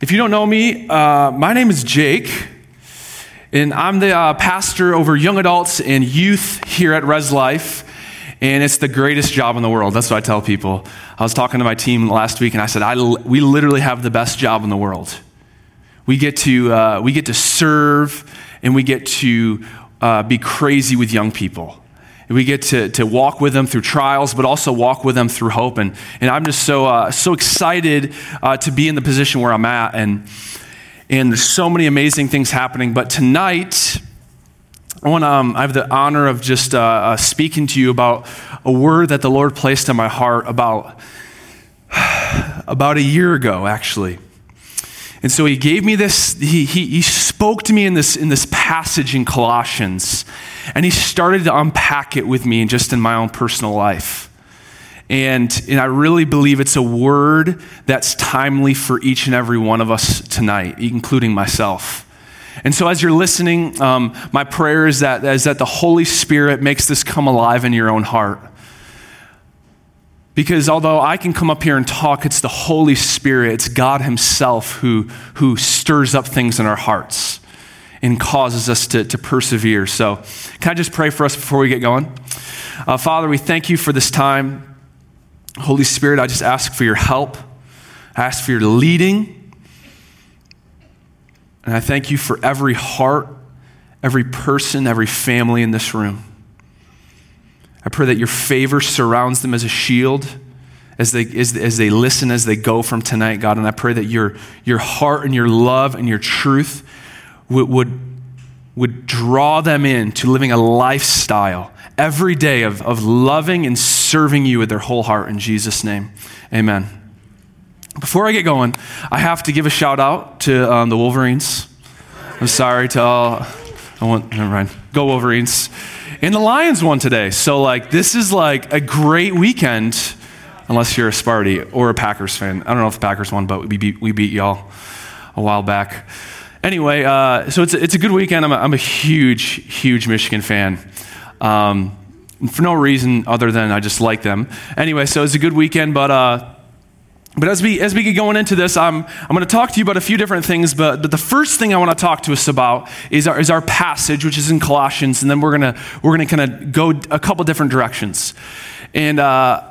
If you don't know me, uh, my name is Jake, and I'm the uh, pastor over young adults and youth here at Res Life. And it's the greatest job in the world. That's what I tell people. I was talking to my team last week, and I said, I, "We literally have the best job in the world. We get to uh, we get to serve, and we get to uh, be crazy with young people." We get to, to walk with them through trials, but also walk with them through hope. And, and I'm just so, uh, so excited uh, to be in the position where I'm at. And, and there's so many amazing things happening. But tonight, I, want um, I have the honor of just uh, uh, speaking to you about a word that the Lord placed in my heart about, about a year ago, actually. And so he gave me this, he, he, he spoke to me in this, in this passage in Colossians, and he started to unpack it with me and just in my own personal life. And, and I really believe it's a word that's timely for each and every one of us tonight, including myself. And so, as you're listening, um, my prayer is that, is that the Holy Spirit makes this come alive in your own heart. Because although I can come up here and talk, it's the Holy Spirit, it's God Himself who, who stirs up things in our hearts and causes us to, to persevere. So, can I just pray for us before we get going? Uh, Father, we thank you for this time. Holy Spirit, I just ask for your help, I ask for your leading. And I thank you for every heart, every person, every family in this room. I pray that your favor surrounds them as a shield as they, as, as they listen, as they go from tonight, God. And I pray that your, your heart and your love and your truth would, would, would draw them in to living a lifestyle every day of, of loving and serving you with their whole heart in Jesus' name. Amen. Before I get going, I have to give a shout out to um, the Wolverines. I'm sorry to all. I want, never mind. Go Wolverines. And the Lions won today. So, like, this is like a great weekend, unless you're a Sparty or a Packers fan. I don't know if the Packers won, but we beat, we beat y'all a while back. Anyway, uh, so it's it's a good weekend. I'm a, I'm a huge, huge Michigan fan. Um, for no reason other than I just like them. Anyway, so it's a good weekend, but. Uh, but as we as we get going into this, I'm I'm going to talk to you about a few different things. But, but the first thing I want to talk to us about is our is our passage, which is in Colossians, and then we're gonna we're gonna kind of go a couple different directions, and uh,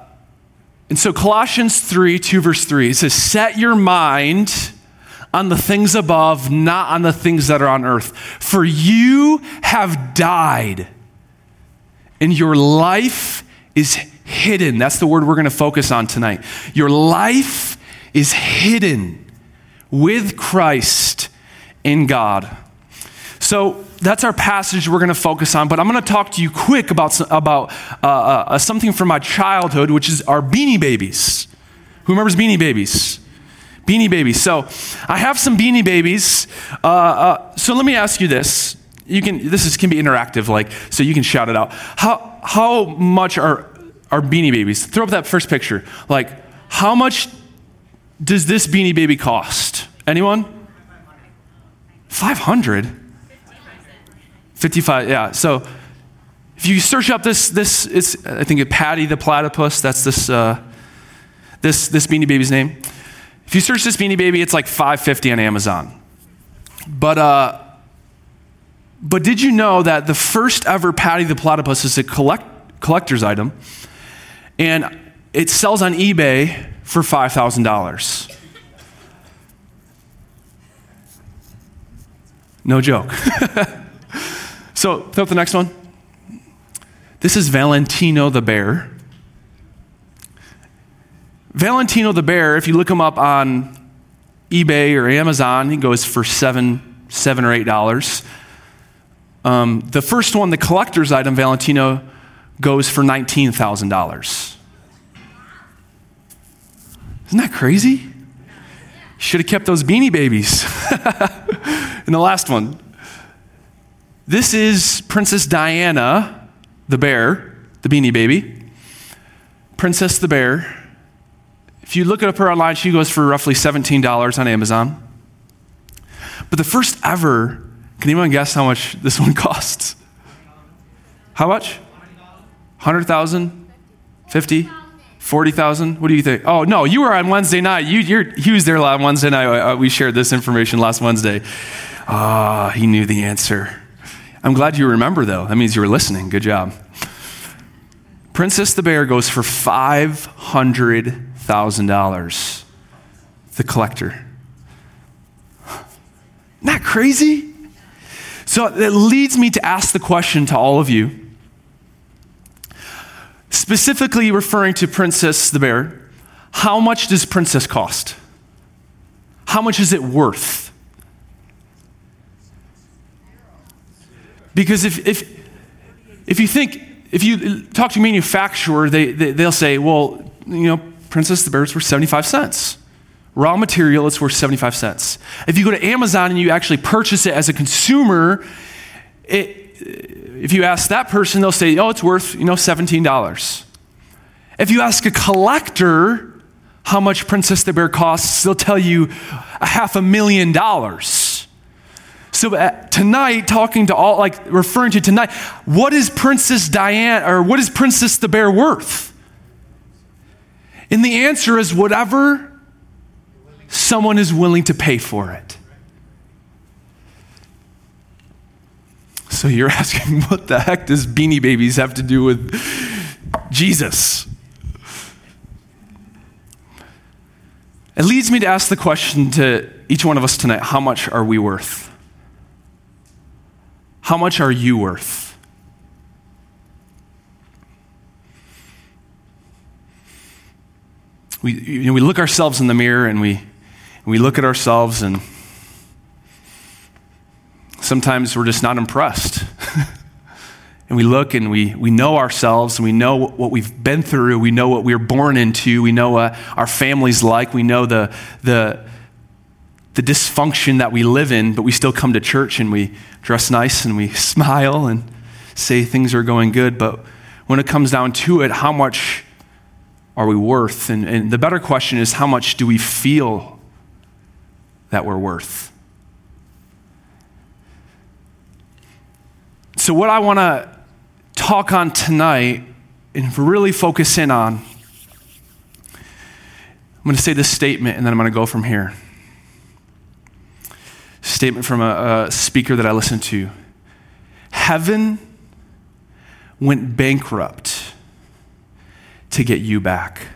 and so Colossians three two verse three it says, "Set your mind." on the things above, not on the things that are on earth. For you have died, and your life is hidden. That's the word we're going to focus on tonight. Your life is hidden with Christ in God. So that's our passage we're going to focus on, but I'm going to talk to you quick about, about uh, uh, something from my childhood, which is our beanie babies. Who remembers beanie babies? Beanie babies. So I have some beanie babies. Uh, uh, so let me ask you this. You can, this is, can be interactive, like, so you can shout it out. How, how much are our beanie babies. Throw up that first picture. Like, how much does this beanie baby cost? Anyone? 500? 55, yeah. So if you search up this, this is, I think, it Patti the platypus, that's this, uh, this, this beanie baby's name. If you search this beanie baby, it's like 550 on Amazon. But, uh, but did you know that the first ever Patti the platypus is a collect, collector's item? And it sells on eBay for $5,000. No joke. so, throw up the next one. This is Valentino the bear. Valentino the bear, if you look him up on eBay or Amazon, he goes for seven, seven or eight dollars. Um, the first one, the collector's item, Valentino, goes for $19,000. Isn't that crazy? Should have kept those beanie babies. and the last one. This is Princess Diana, the bear, the beanie baby. Princess the bear. If you look it up her online, she goes for roughly $17 on Amazon. But the first ever, can anyone guess how much this one costs? How much? 100,000? 50? 40,000? What do you think? Oh, no, you were on Wednesday night. You, he was there on Wednesday night. Uh, we shared this information last Wednesday. Ah, oh, he knew the answer. I'm glad you remember, though. That means you were listening. Good job. Princess the Bear goes for $500,000. The collector. Not crazy? So it leads me to ask the question to all of you, specifically referring to Princess the Bear how much does Princess cost? How much is it worth? Because if, if, if you think, if you talk to a manufacturer, they, they, they'll say, well, you know, Princess the Bear is worth 75 cents. Raw material, it's worth 75 cents. If you go to Amazon and you actually purchase it as a consumer, it, if you ask that person, they'll say, oh, it's worth, you know, $17. If you ask a collector how much Princess the Bear costs, they'll tell you a half a million dollars. So uh, tonight, talking to all, like referring to tonight, what is Princess Diane, or what is Princess the Bear worth? And the answer is whatever someone is willing to pay for it. So you're asking, what the heck does beanie babies have to do with Jesus? It leads me to ask the question to each one of us tonight how much are we worth? How much are you worth? We, you know, we look ourselves in the mirror and we we look at ourselves and sometimes we're just not impressed. and we look and we, we know ourselves and we know what we've been through. We know what we are born into. We know what our family's like. We know the, the, the dysfunction that we live in, but we still come to church and we dress nice and we smile and say things are going good. But when it comes down to it, how much are we worth? And, and the better question is, how much do we feel that we're worth. So, what I want to talk on tonight and really focus in on, I'm going to say this statement and then I'm going to go from here. Statement from a, a speaker that I listened to Heaven went bankrupt to get you back.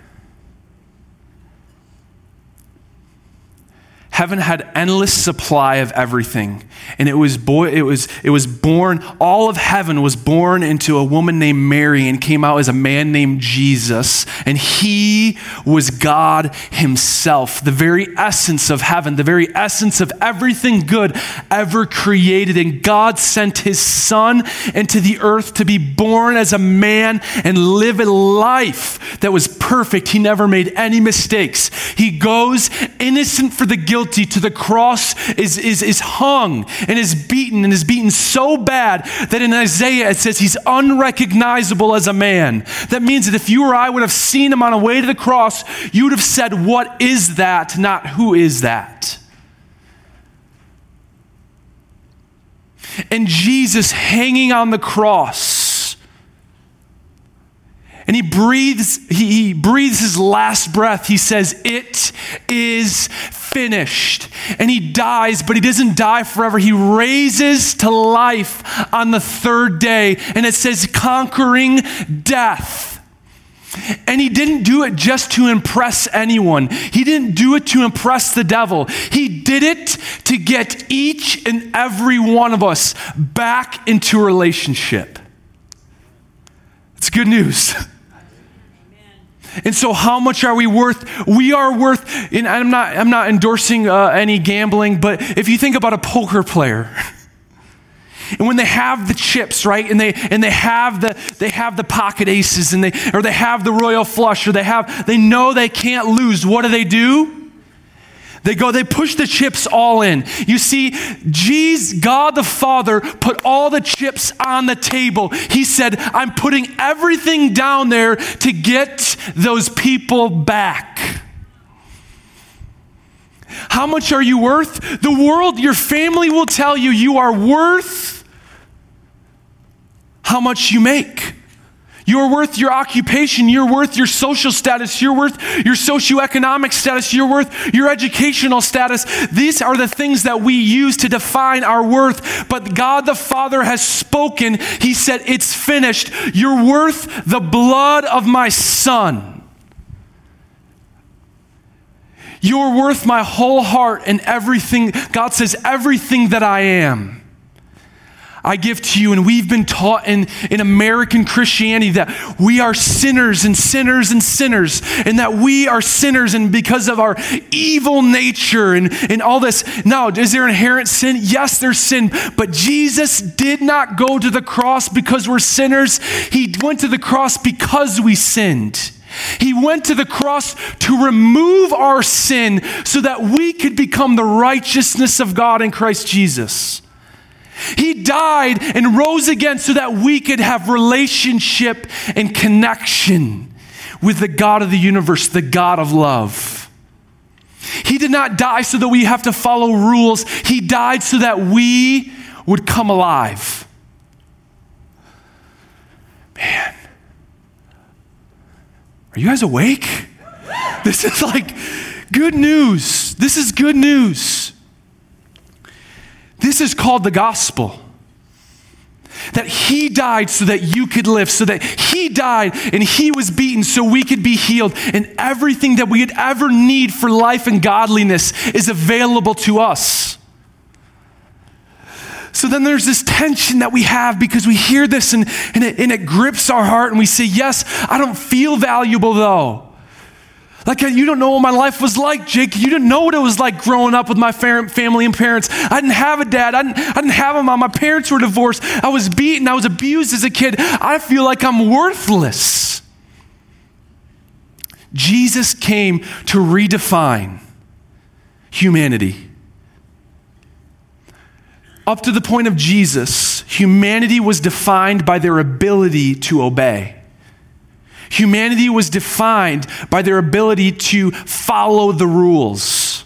heaven had endless supply of everything and it was, bo- it, was, it was born all of heaven was born into a woman named mary and came out as a man named jesus. And he was god himself. The very essence of heaven the very essence of everything good ever created. And god sent his son into the earth to be born as a man and live a life that was perfect. He never made any mistakes. He goes innocent for the guilty to the cross, is, is, is hung and is beaten and is beaten so bad that in Isaiah it says he's unrecognizable as a man. That means that if you or I would have seen him on a way to the cross, you would have said, What is that? Not who is that? And Jesus hanging on the cross and he breathes, he, he, breathes his last breath. He says, It is finished. And he dies, but he doesn't die forever. He raises to life on the third day. And it says, conquering death. And he didn't do it just to impress anyone. He didn't do it to impress the devil. He did it to get each and every one of us back into a relationship. It's good news. And so, how much are we worth? We are worth, and I'm not, I'm not endorsing uh, any gambling, but if you think about a poker player, and when they have the chips, right, and they and they have the they have the pocket aces, and they or they have the royal flush, or they have they know they can't lose. What do they do? They go, they push the chips all in. You see, Jesus, God the Father put all the chips on the table. He said, I'm putting everything down there to get those people back. How much are you worth? The world, your family will tell you you are worth how much you make. You're worth your occupation. You're worth your social status. You're worth your socioeconomic status. You're worth your educational status. These are the things that we use to define our worth. But God the Father has spoken. He said, It's finished. You're worth the blood of my Son. You're worth my whole heart and everything. God says, everything that I am. I give to you. And we've been taught in, in American Christianity that we are sinners and sinners and sinners, and that we are sinners, and because of our evil nature and, and all this. Now, is there inherent sin? Yes, there's sin, but Jesus did not go to the cross because we're sinners. He went to the cross because we sinned. He went to the cross to remove our sin so that we could become the righteousness of God in Christ Jesus. He died and rose again so that we could have relationship and connection with the God of the universe, the God of love. He did not die so that we have to follow rules. He died so that we would come alive. Man, are you guys awake? This is like good news. This is good news. This is called the gospel. That he died so that you could live, so that he died and he was beaten so we could be healed. And everything that we ever need for life and godliness is available to us. So then there's this tension that we have because we hear this and, and, it, and it grips our heart and we say, Yes, I don't feel valuable though. Like, uh, you don't know what my life was like, Jake. You didn't know what it was like growing up with my family and parents. I didn't have a dad. I didn't, I didn't have a mom. My parents were divorced. I was beaten. I was abused as a kid. I feel like I'm worthless. Jesus came to redefine humanity. Up to the point of Jesus, humanity was defined by their ability to obey. Humanity was defined by their ability to follow the rules.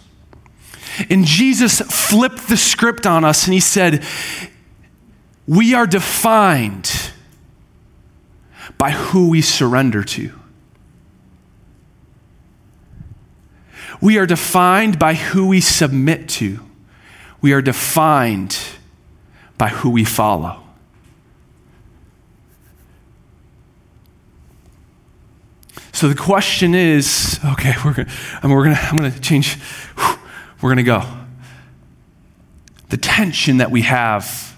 And Jesus flipped the script on us and he said, We are defined by who we surrender to. We are defined by who we submit to. We are defined by who we follow. So the question is, okay, we're gonna, I mean, we're gonna, I'm gonna change. We're gonna go. The tension that we have.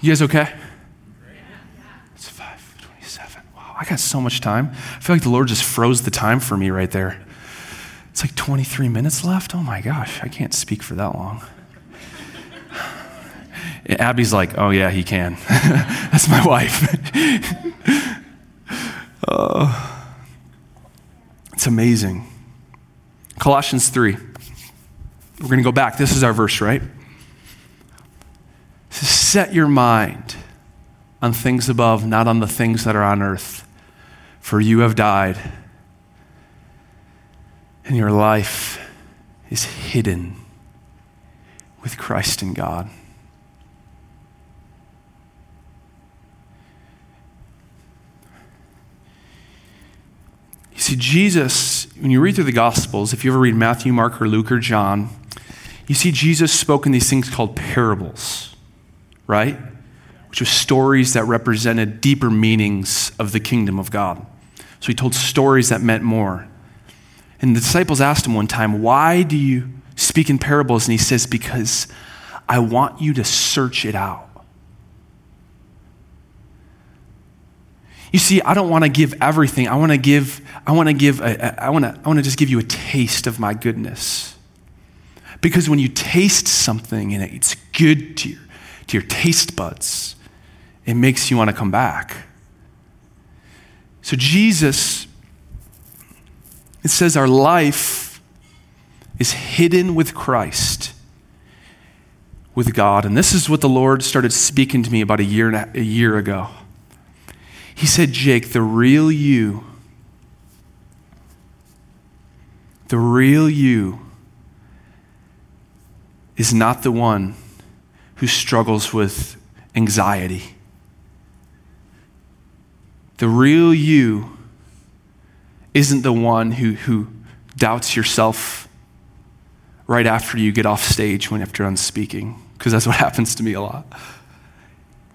You guys okay? It's five twenty-seven. Wow, I got so much time. I feel like the Lord just froze the time for me right there. It's like 23 minutes left. Oh my gosh, I can't speak for that long. Abby's like, oh, yeah, he can. That's my wife. uh, it's amazing. Colossians 3. We're going to go back. This is our verse, right? Set your mind on things above, not on the things that are on earth. For you have died, and your life is hidden with Christ in God. See, Jesus, when you read through the Gospels, if you ever read Matthew, Mark, or Luke, or John, you see Jesus spoke in these things called parables, right? Which were stories that represented deeper meanings of the kingdom of God. So he told stories that meant more. And the disciples asked him one time, Why do you speak in parables? And he says, Because I want you to search it out. You see, I don't want to give everything. I want to give, I want to give, a, I want to, I want to just give you a taste of my goodness. Because when you taste something and it's good to your, to your taste buds, it makes you want to come back. So Jesus, it says our life is hidden with Christ, with God. And this is what the Lord started speaking to me about a year, a year ago. He said, Jake, the real you, the real you is not the one who struggles with anxiety. the real you isn't the one who, who doubts yourself right after you get off stage when after done speaking, because that's what happens to me a lot.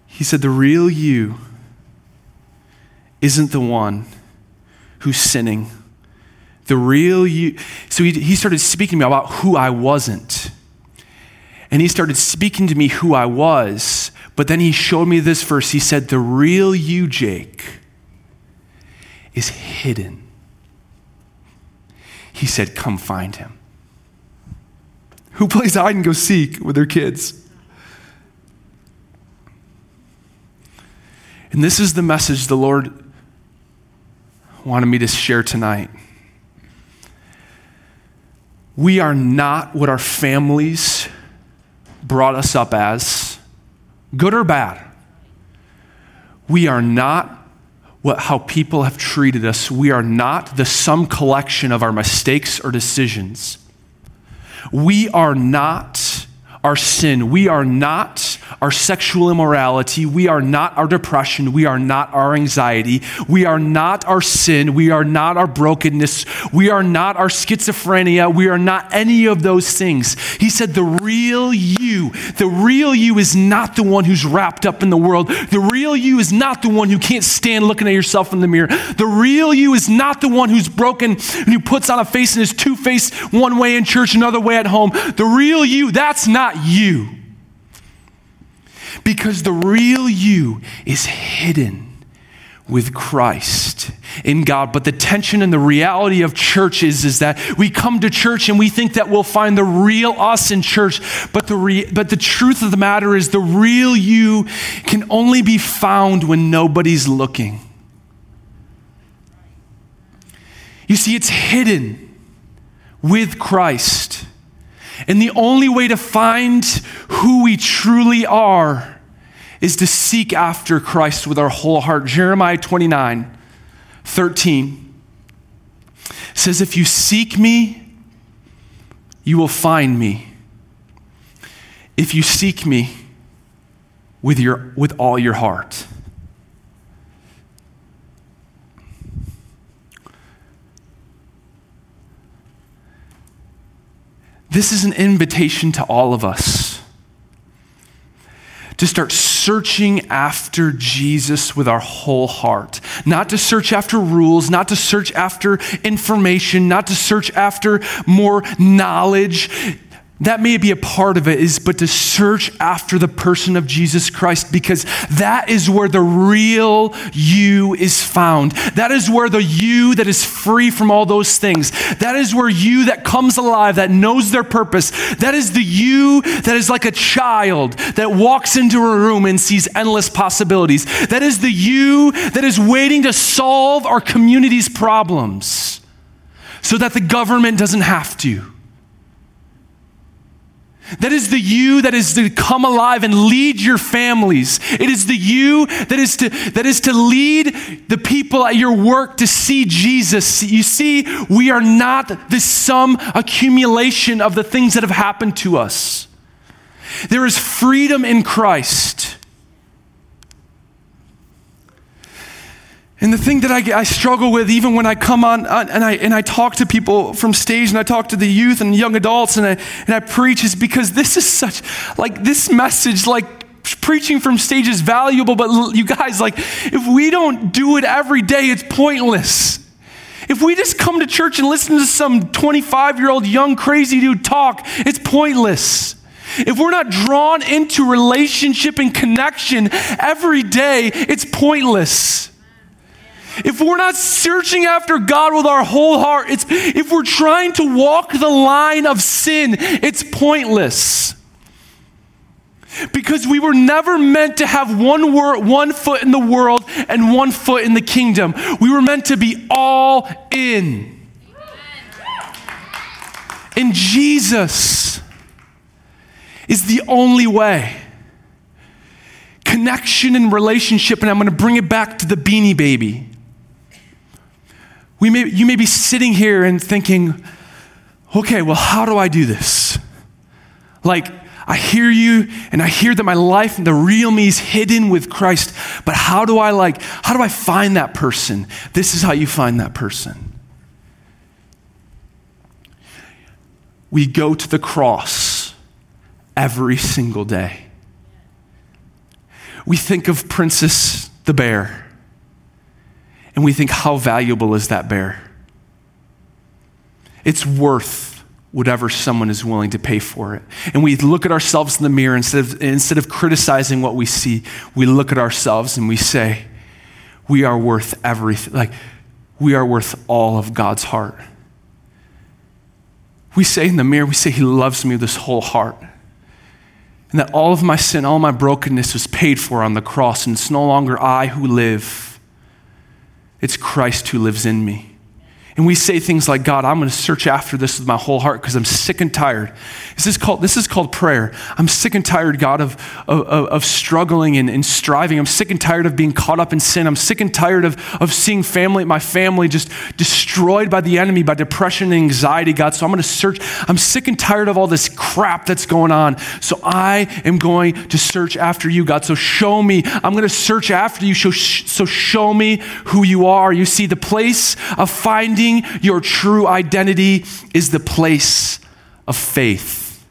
He said, The real you isn't the one who's sinning. The real you. So he, he started speaking to me about who I wasn't. And he started speaking to me who I was. But then he showed me this verse. He said, The real you, Jake, is hidden. He said, Come find him. Who plays hide and go seek with their kids? And this is the message the Lord wanted me to share tonight. We are not what our families brought us up as, good or bad. We are not what, how people have treated us. We are not the sum collection of our mistakes or decisions. We are not our sin. We are not our sexual immorality. We are not our depression. We are not our anxiety. We are not our sin. We are not our brokenness. We are not our schizophrenia. We are not any of those things. He said, The real you, the real you is not the one who's wrapped up in the world. The real you is not the one who can't stand looking at yourself in the mirror. The real you is not the one who's broken and who puts on a face and is two faced one way in church, another way at home. The real you, that's not you. Because the real you is hidden with Christ in God. But the tension and the reality of church is, is that we come to church and we think that we'll find the real us in church. But the, re- but the truth of the matter is, the real you can only be found when nobody's looking. You see, it's hidden with Christ. And the only way to find who we truly are is to seek after Christ with our whole heart. Jeremiah 29 13 says, If you seek me, you will find me. If you seek me with, your, with all your heart. This is an invitation to all of us to start searching after Jesus with our whole heart. Not to search after rules, not to search after information, not to search after more knowledge that may be a part of it is but to search after the person of jesus christ because that is where the real you is found. That is where the you that is free from all those things. That is where you that comes alive that knows their purpose that is the you that is like a child that walks into a room and sees endless possibilities. That is the you that is waiting to solve our community's problems so that the government doesn't have to that is the you that is to come alive and lead your families. It is the you that is to, that is to lead the people at your work to see Jesus. You see, we are not the sum accumulation of the things that have happened to us. There is freedom in Christ. And the thing that I, I, struggle with, even when I come on uh, and I, and I talk to people from stage and I talk to the youth and young adults and I, and I preach, is because this is such, like, this message, like, preaching from stage is valuable, but you guys, like, if we don't do it every day, it's pointless. If we just come to church and listen to some 25 year old young crazy dude talk, it's pointless. If we're not drawn into relationship and connection every day, it's pointless. If we're not searching after God with our whole heart, it's, if we're trying to walk the line of sin, it's pointless. Because we were never meant to have one, wor- one foot in the world and one foot in the kingdom. We were meant to be all in. And Jesus is the only way. Connection and relationship, and I'm going to bring it back to the beanie baby. We may, you may be sitting here and thinking, okay, well, how do I do this? Like, I hear you and I hear that my life and the real me is hidden with Christ. But how do I like, how do I find that person? This is how you find that person. We go to the cross every single day. We think of Princess the bear and we think, how valuable is that bear? It's worth whatever someone is willing to pay for it. And we look at ourselves in the mirror instead of, instead of criticizing what we see, we look at ourselves and we say, we are worth everything. Like, we are worth all of God's heart. We say in the mirror, we say, He loves me with His whole heart. And that all of my sin, all my brokenness was paid for on the cross, and it's no longer I who live, it's Christ who lives in me. And we say things like, God, I'm going to search after this with my whole heart because I'm sick and tired. This is called, this is called prayer. I'm sick and tired, God, of, of, of struggling and, and, striving. I'm sick and tired of being caught up in sin. I'm sick and tired of, of seeing family, my family just destroyed by the enemy, by depression and anxiety, God. So I'm going to search. I'm sick and tired of all this crap that's going on. So I am going to search after you, God. So show me. I'm going to search after you. So, so show me who you are. You see, the place of finding finding your true identity is the place of faith.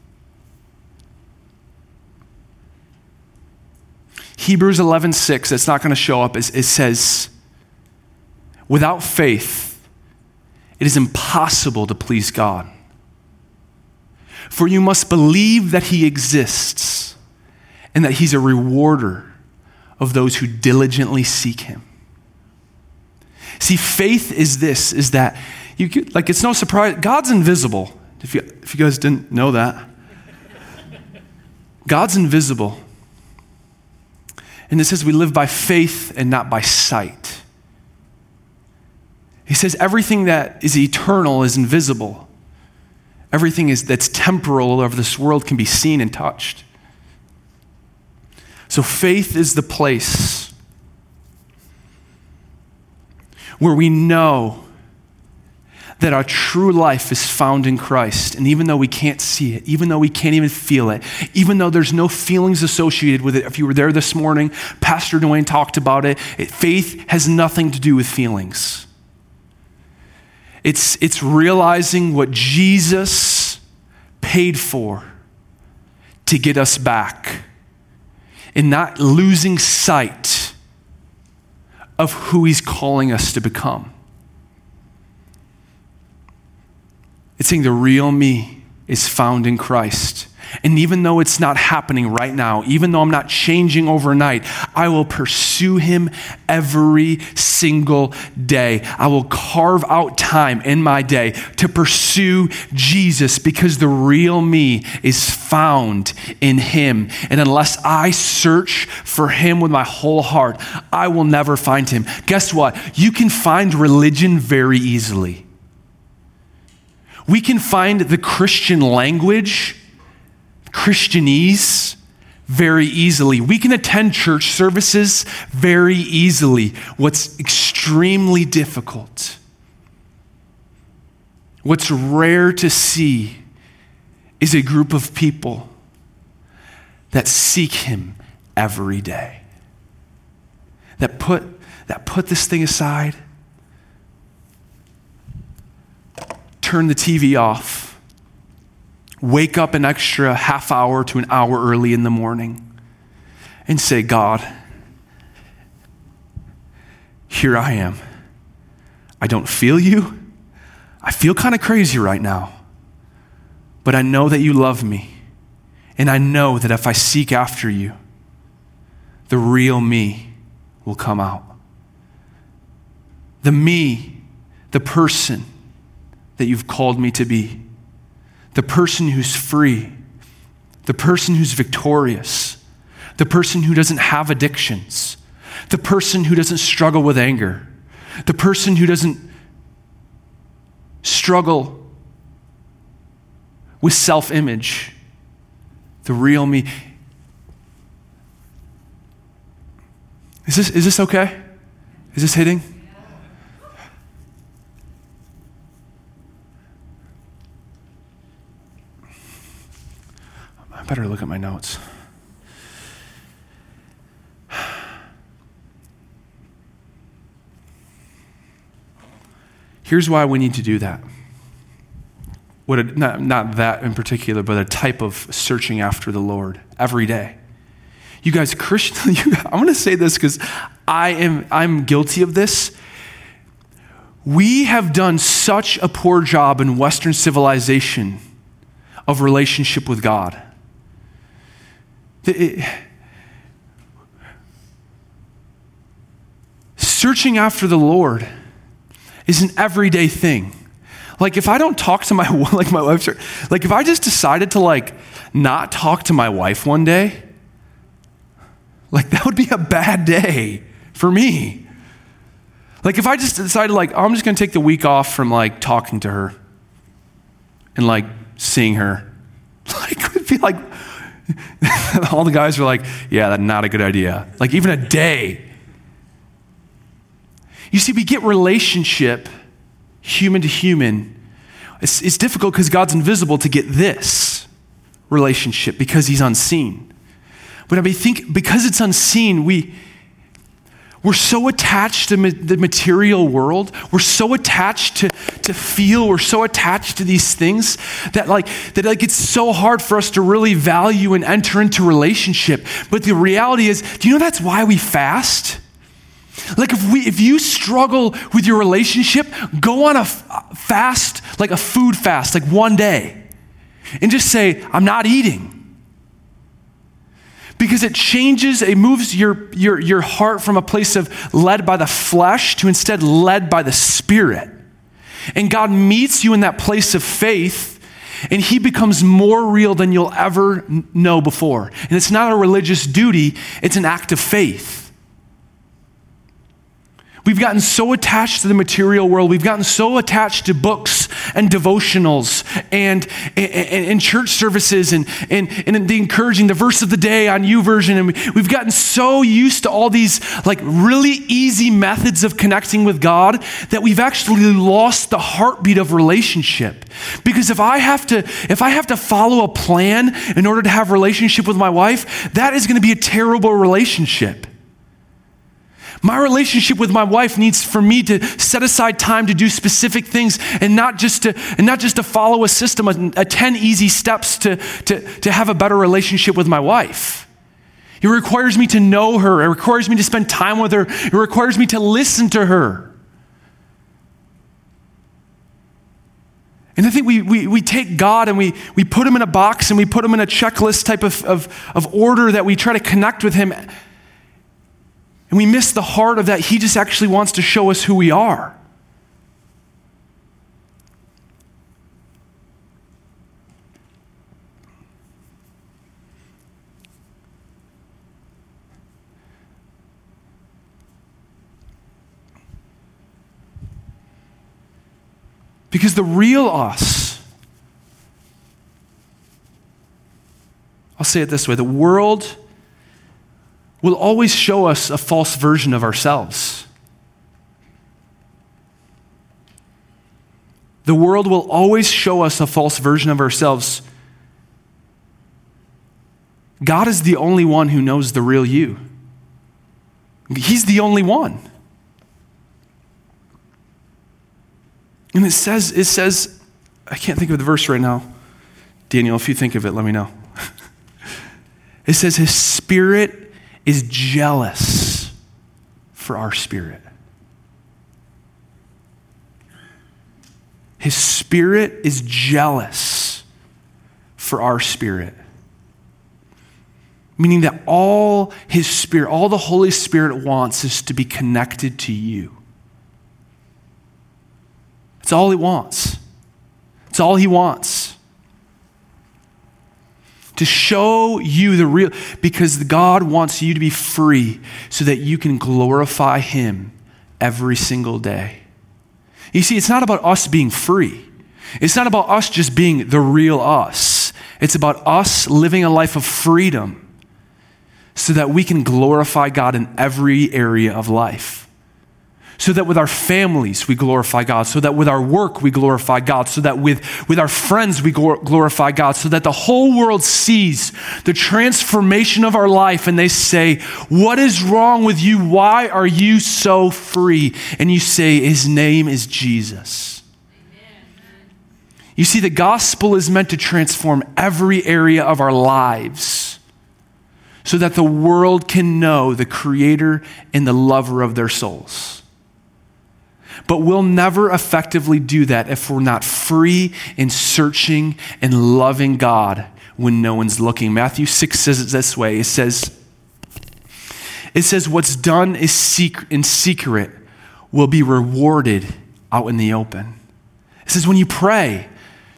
Hebrews 11:6, it's not going to show up, it says, without faith, it is impossible to please God. For you must believe that He exists and that He's a rewarder of those who diligently seek Him. See, faith is this, is that you could, like it's no surprise, God's invisible. If you, if you guys didn't know that. God's invisible. And it says we live by faith and not by sight. He says everything that is eternal is invisible. Everything is, that's temporal of this world can be seen and touched. So faith is the place where we know that our true life is found in Christ. And even though we can't see it, even though we can't even feel it, even though there's no feelings associated with it, if you were there this morning, Pastor Dwayne talked about it, it faith has nothing to do with feelings. It's, it's realizing what Jesus paid for to get us back and not losing sight of who He's calling us to become. It's saying the real me is found in Christ. And even though it's not happening right now, even though I'm not changing overnight, I will pursue him every single day. I will carve out time in my day to pursue Jesus because the real me is found in him. And unless I search for him with my whole heart, I will never find him. Guess what? You can find religion very easily. We can find the Christian language Christianese very easily. We can attend church services very easily. What's extremely difficult, what's rare to see, is a group of people that seek Him every day, that put, that put this thing aside, turn the TV off wake up an extra half hour to an hour early in the morning and say, God, here I am. I don't feel you. I feel kind of crazy right now. But I know that you love me. And I know that if I seek after you, the real me will come out. The me, the person that you've called me to be the person who's free, the person who's victorious, the person who doesn't have addictions, the person who doesn't struggle with anger, the person who doesn't struggle with self image, the real me. Is this, is this okay? Is this hitting? Better look at my notes. Here's why we need to do that. What a, not, not that in particular, but a type of searching after the Lord every day. You guys, Christian, you, I'm going to say this because I am I'm guilty of this. We have done such a poor job in Western civilization of relationship with God. Searching after the Lord is an everyday thing. Like if I don't talk to my like my wife, like if I just decided to like not talk to my wife one day, like that would be a bad day for me. Like if I just decided like oh, I'm just going to take the week off from like talking to her and like seeing her, like it would be like all the guys were like, yeah, that's not a good idea. Like even a day. You see, we get relationship, human to human. It's, it's difficult because God's invisible to get this relationship because he's unseen. But I mean, think because it's unseen, we we're so attached to the material world. We're so attached to, to feel. We're so attached to these things that like that like it's so hard for us to really value and enter into relationship. But the reality is, do you know that's why we fast? Like if we if you struggle with your relationship, go on a fast, like a food fast, like one day. And just say, I'm not eating because it changes, it moves your, your, your heart from a place of led by the flesh to instead led by the Spirit. And God meets you in that place of faith, and He becomes more real than you'll ever know before. And it's not a religious duty, it's an act of faith. We've gotten so attached to the material world. We've gotten so attached to books and devotionals and, and, and, church services and, and, and the encouraging, the verse of the day on YouVersion. And we've gotten so used to all these like really easy methods of connecting with God that we've actually lost the heartbeat of relationship. Because if I have to, if I have to follow a plan in order to have relationship with my wife, that is going to be a terrible relationship. My relationship with my wife needs for me to set aside time to do specific things and not just to, and not just to follow a system, a, a 10 easy steps to, to, to have a better relationship with my wife. It requires me to know her. It requires me to spend time with her. It requires me to listen to her. And I think we, we, we take God and we, we put him in a box and we put him in a checklist type of, of, of order that we try to connect with him and we miss the heart of that. He just actually wants to show us who we are. Because the real us, I'll say it this way the world will always show us a false version of ourselves. The world will always show us a false version of ourselves. God is the only one who knows the real you. He's the only one. And it says, it says, I can't think of the verse right now. Daniel, if you think of it, let me know. it says, His spirit is jealous for our spirit. His spirit is jealous for our spirit. Meaning that all his spirit, all the Holy Spirit wants is to be connected to you. It's all he wants. It's all he wants to show you the real, because God wants you to be free so that you can glorify Him every single day. You see, it's not about us being free, it's not about us just being the real us. It's about us living a life of freedom so that we can glorify God in every area of life. So that with our families we glorify God, so that with our work we glorify God, so that with, with our friends we glorify God, so that the whole world sees the transformation of our life and they say, What is wrong with you? Why are you so free? And you say, His name is Jesus. You see, the gospel is meant to transform every area of our lives so that the world can know the creator and the lover of their souls. But we'll never effectively do that if we're not free in searching and loving God when no one's looking. Matthew 6 says it this way it says, it says, What's done is secret, in secret will be rewarded out in the open. It says, When you pray,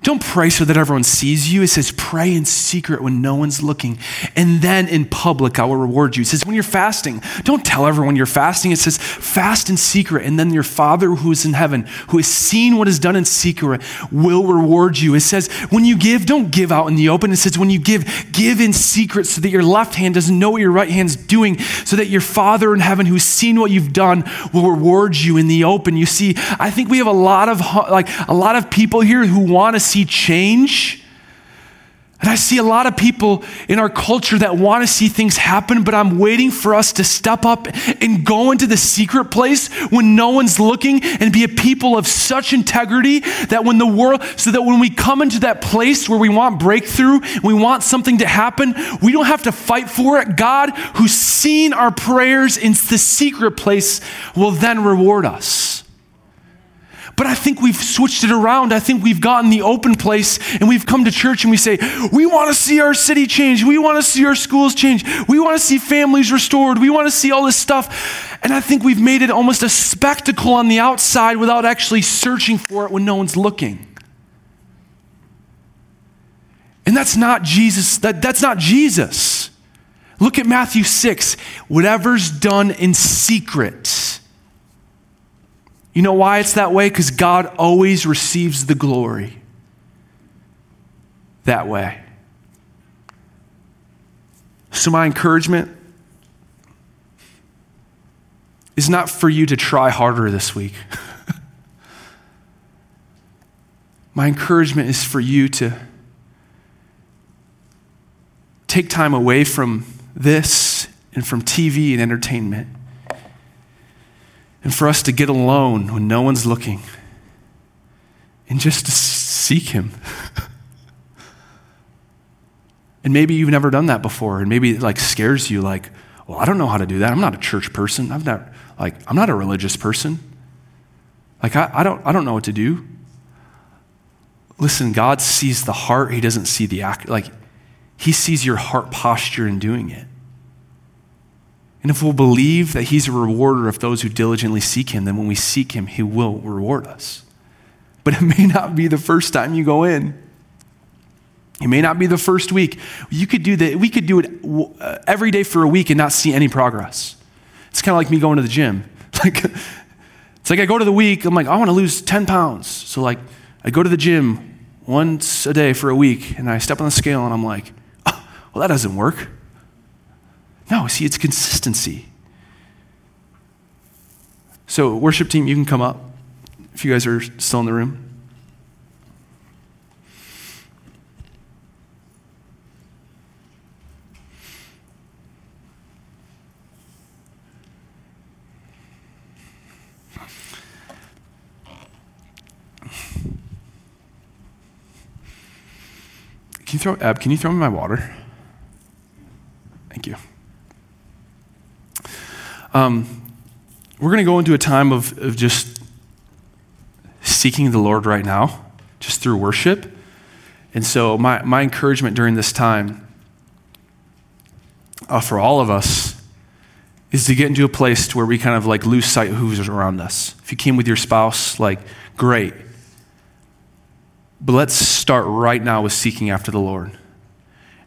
don't pray so that everyone sees you. It says, pray in secret when no one's looking. And then in public, I will reward you. It says, when you're fasting, don't tell everyone you're fasting. It says, fast in secret. And then your Father who is in heaven, who has seen what is done in secret, will reward you. It says, when you give, don't give out in the open. It says, when you give, give in secret so that your left hand doesn't know what your right hand's doing, so that your Father in heaven, who's seen what you've done, will reward you in the open. You see, I think we have a lot of, like, a lot of people here who want to see change. And I see a lot of people in our culture that want to see things happen, but I'm waiting for us to step up and go into the secret place when no one's looking and be a people of such integrity that when the world, so that when we come into that place where we want breakthrough, we want something to happen, we don't have to fight for it. God, who's seen our prayers in the secret place, will then reward us. But I think we've switched it around. I think we've gotten the open place and we've come to church and we say, we want to see our city change. We want to see our schools change. We want to see families restored. We want to see all this stuff. And I think we've made it almost a spectacle on the outside without actually searching for it when no one's looking. And that's not Jesus. That, that's not Jesus. Look at Matthew 6. Whatever's done in secret you know why it's that way? Because God always receives the glory that way. So, my encouragement is not for you to try harder this week. my encouragement is for you to take time away from this and from TV and entertainment and for us to get alone when no one's looking and just to seek Him. and maybe you've never done that before, and maybe it like scares you, like, well, I don't know how to do that. I'm not a church person. I'm not like I'm not a religious person. Like I, I don't I don't know what to do. Listen, God sees the heart, He doesn't see the act. Like He sees your heart posture in doing it. And if we'll believe that He's a rewarder of those who diligently seek Him, then when we seek Him, He will reward us. But it may not be the first time you go in. It may not be the first week. You could do that. We could do it uh, every day for a week and not see any progress. It's kind of like me going to the gym. Like, it's like I go to the week. I'm like, I want to lose 10 pounds. So like, I go to the gym once a day for a week, and I step on the scale, and I'm like, oh, well, that doesn't work. No, see, it's consistency. So, worship team, you can come up if you guys are still in the room. Can you throw, Ab, can you throw me my water? Thank you. Um, we're going to go into a time of, of just seeking the Lord right now, just through worship. And so, my, my encouragement during this time uh, for all of us is to get into a place where we kind of like lose sight of who's around us. If you came with your spouse, like, great. But let's start right now with seeking after the Lord.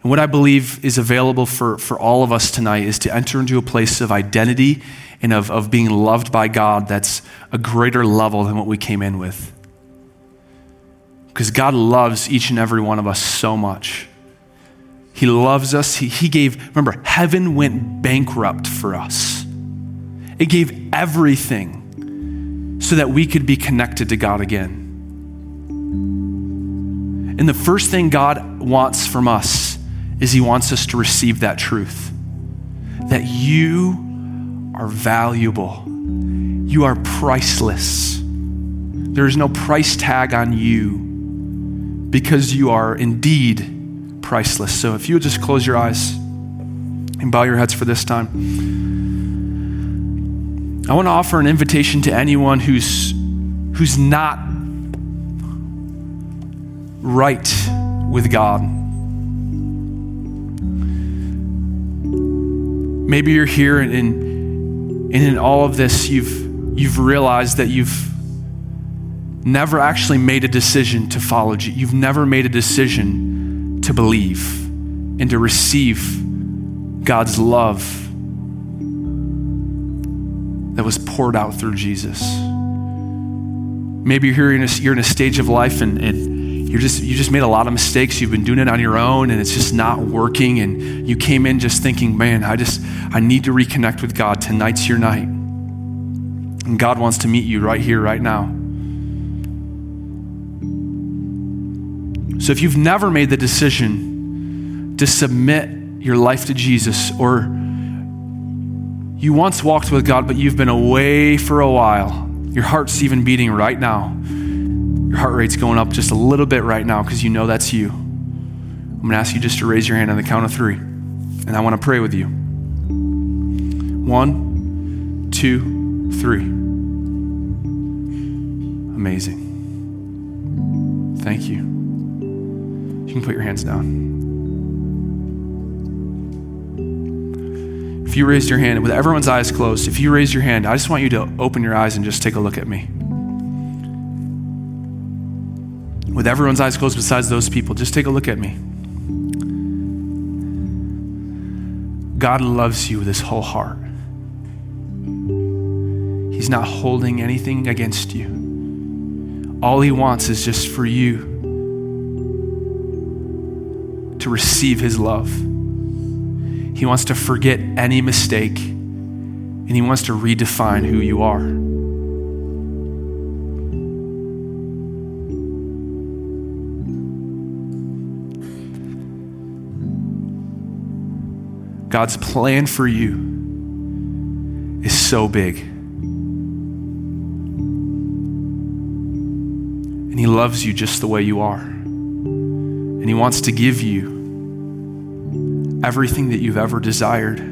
And what I believe is available for, for all of us tonight is to enter into a place of identity and of, of being loved by God that's a greater level than what we came in with. Because God loves each and every one of us so much. He loves us. He, he gave, remember, heaven went bankrupt for us. It gave everything so that we could be connected to God again. And the first thing God wants from us is He wants us to receive that truth that you are valuable, you are priceless. There is no price tag on you because you are indeed priceless. So if you would just close your eyes and bow your heads for this time. I want to offer an invitation to anyone who's who's not right with God. Maybe you're here and, and in all of this you've you've realized that you've never actually made a decision to follow Jesus. You've never made a decision to believe and to receive God's love that was poured out through Jesus. Maybe you're in a, you're in a stage of life and, and you're just, you just made a lot of mistakes. You've been doing it on your own and it's just not working. And you came in just thinking, man, I just, I need to reconnect with God. Tonight's your night. And God wants to meet you right here, right now. So if you've never made the decision to submit your life to Jesus, or you once walked with God, but you've been away for a while, your heart's even beating right now. Your heart rate's going up just a little bit right now because you know that's you. I'm going to ask you just to raise your hand on the count of three, and I want to pray with you. One, two, three. Amazing. Thank you. You can put your hands down. If you raised your hand, with everyone's eyes closed, if you raise your hand, I just want you to open your eyes and just take a look at me. With everyone's eyes closed besides those people, just take a look at me. God loves you with his whole heart. He's not holding anything against you. All he wants is just for you to receive his love. He wants to forget any mistake, and he wants to redefine who you are. God's plan for you is so big. And He loves you just the way you are. And He wants to give you everything that you've ever desired. He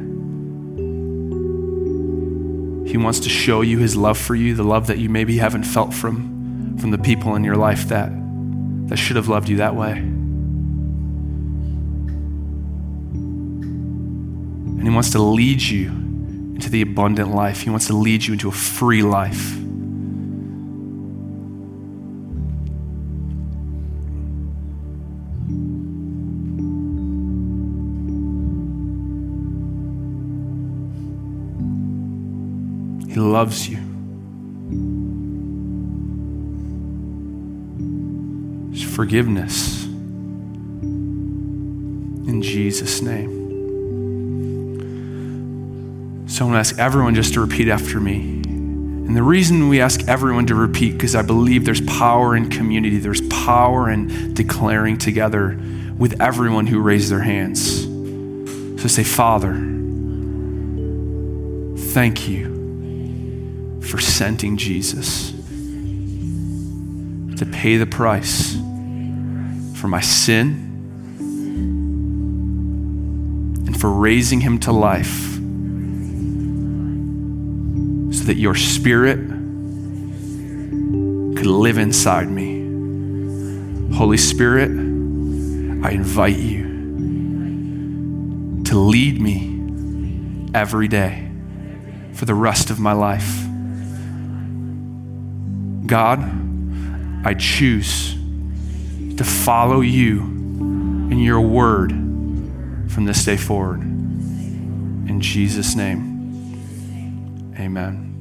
wants to show you his love for you, the love that you maybe haven't felt from, from the people in your life that, that should have loved you that way. Wants to lead you into the abundant life. He wants to lead you into a free life. He loves you. There's forgiveness in Jesus' name. So I'm going to ask everyone just to repeat after me. And the reason we ask everyone to repeat, because I believe there's power in community, there's power in declaring together with everyone who raised their hands. So say, Father, thank you for sending Jesus to pay the price for my sin and for raising him to life so that your spirit could live inside me. Holy Spirit, I invite you to lead me every day for the rest of my life. God, I choose to follow you in your word from this day forward. In Jesus' name, amen.